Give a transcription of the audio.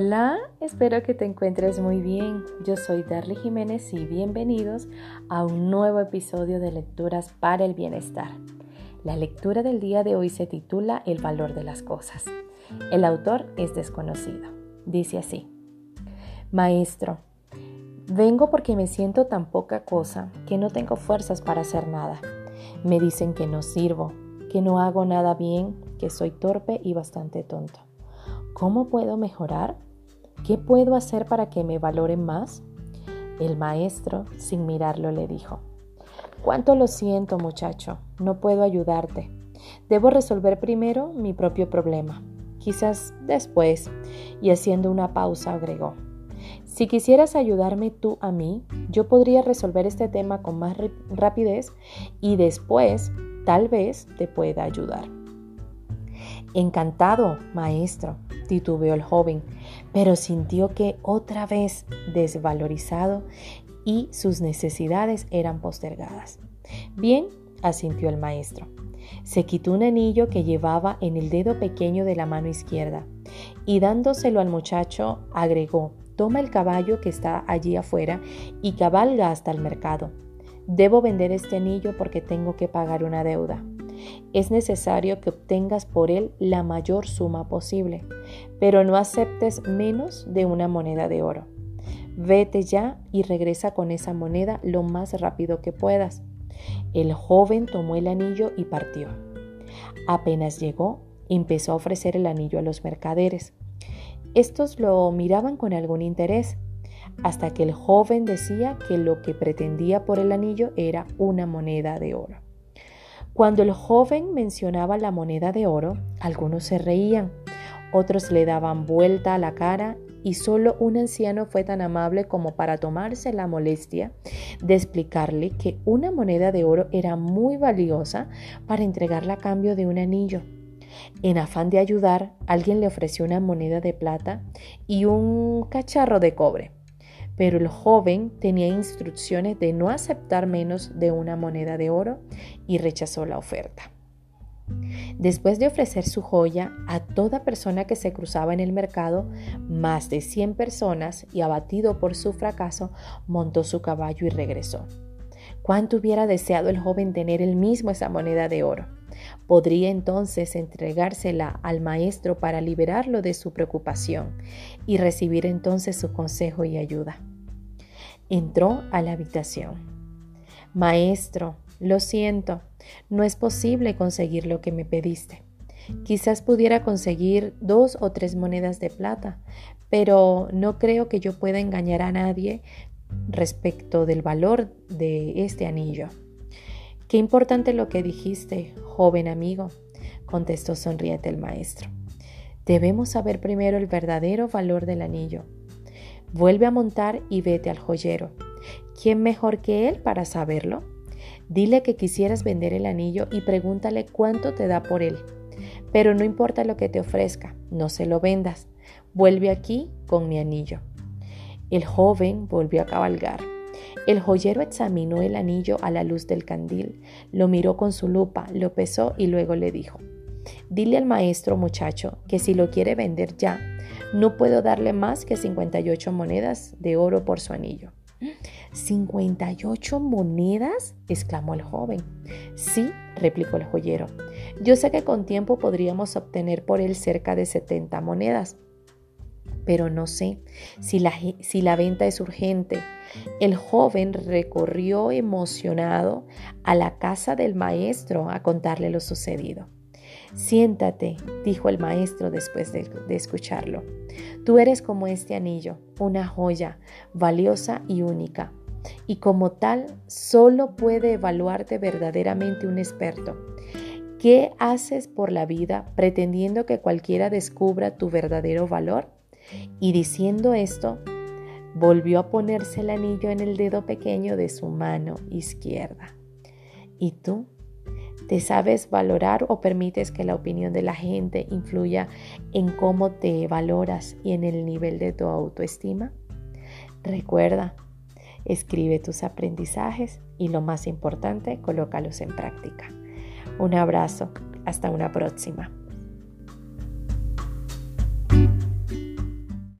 Hola, espero que te encuentres muy bien. Yo soy Darly Jiménez y bienvenidos a un nuevo episodio de Lecturas para el Bienestar. La lectura del día de hoy se titula El valor de las cosas. El autor es desconocido. Dice así, Maestro, vengo porque me siento tan poca cosa que no tengo fuerzas para hacer nada. Me dicen que no sirvo, que no hago nada bien, que soy torpe y bastante tonto. ¿Cómo puedo mejorar? ¿Qué puedo hacer para que me valoren más? El maestro, sin mirarlo, le dijo, Cuánto lo siento, muchacho, no puedo ayudarte. Debo resolver primero mi propio problema, quizás después, y haciendo una pausa agregó, si quisieras ayudarme tú a mí, yo podría resolver este tema con más rapidez y después tal vez te pueda ayudar. Encantado, maestro, titubeó el joven, pero sintió que otra vez desvalorizado y sus necesidades eran postergadas. Bien, asintió el maestro. Se quitó un anillo que llevaba en el dedo pequeño de la mano izquierda y dándoselo al muchacho agregó, toma el caballo que está allí afuera y cabalga hasta el mercado. Debo vender este anillo porque tengo que pagar una deuda es necesario que obtengas por él la mayor suma posible, pero no aceptes menos de una moneda de oro. Vete ya y regresa con esa moneda lo más rápido que puedas. El joven tomó el anillo y partió. Apenas llegó, empezó a ofrecer el anillo a los mercaderes. Estos lo miraban con algún interés, hasta que el joven decía que lo que pretendía por el anillo era una moneda de oro. Cuando el joven mencionaba la moneda de oro, algunos se reían, otros le daban vuelta a la cara y solo un anciano fue tan amable como para tomarse la molestia de explicarle que una moneda de oro era muy valiosa para entregarla a cambio de un anillo. En afán de ayudar, alguien le ofreció una moneda de plata y un cacharro de cobre pero el joven tenía instrucciones de no aceptar menos de una moneda de oro y rechazó la oferta. Después de ofrecer su joya a toda persona que se cruzaba en el mercado, más de 100 personas, y abatido por su fracaso, montó su caballo y regresó. ¿Cuánto hubiera deseado el joven tener él mismo esa moneda de oro? Podría entonces entregársela al maestro para liberarlo de su preocupación y recibir entonces su consejo y ayuda. Entró a la habitación. Maestro, lo siento, no es posible conseguir lo que me pediste. Quizás pudiera conseguir dos o tres monedas de plata, pero no creo que yo pueda engañar a nadie respecto del valor de este anillo. Qué importante lo que dijiste, joven amigo, contestó sonriente el maestro. Debemos saber primero el verdadero valor del anillo. Vuelve a montar y vete al joyero. ¿Quién mejor que él para saberlo? Dile que quisieras vender el anillo y pregúntale cuánto te da por él. Pero no importa lo que te ofrezca, no se lo vendas. Vuelve aquí con mi anillo. El joven volvió a cabalgar. El joyero examinó el anillo a la luz del candil, lo miró con su lupa, lo pesó y luego le dijo, Dile al maestro muchacho que si lo quiere vender ya, no puedo darle más que 58 monedas de oro por su anillo. ¿58 monedas? exclamó el joven. Sí, replicó el joyero. Yo sé que con tiempo podríamos obtener por él cerca de 70 monedas, pero no sé si la, si la venta es urgente. El joven recorrió emocionado a la casa del maestro a contarle lo sucedido. Siéntate, dijo el maestro después de, escucharlo. Tú eres como este anillo, una joya valiosa y única, y como tal solo puede evaluarte verdaderamente un experto. ¿Qué haces por la vida pretendiendo que cualquiera descubra tu verdadero valor? Y diciendo esto, volvió a ponerse el anillo en el dedo pequeño de su mano izquierda. ¿Y tú? ¿Te sabes valorar o permites que la opinión de la gente influya en cómo te valoras y en el nivel de tu autoestima? Recuerda, escribe tus aprendizajes y lo más importante, colócalos en práctica. Un abrazo, hasta una próxima.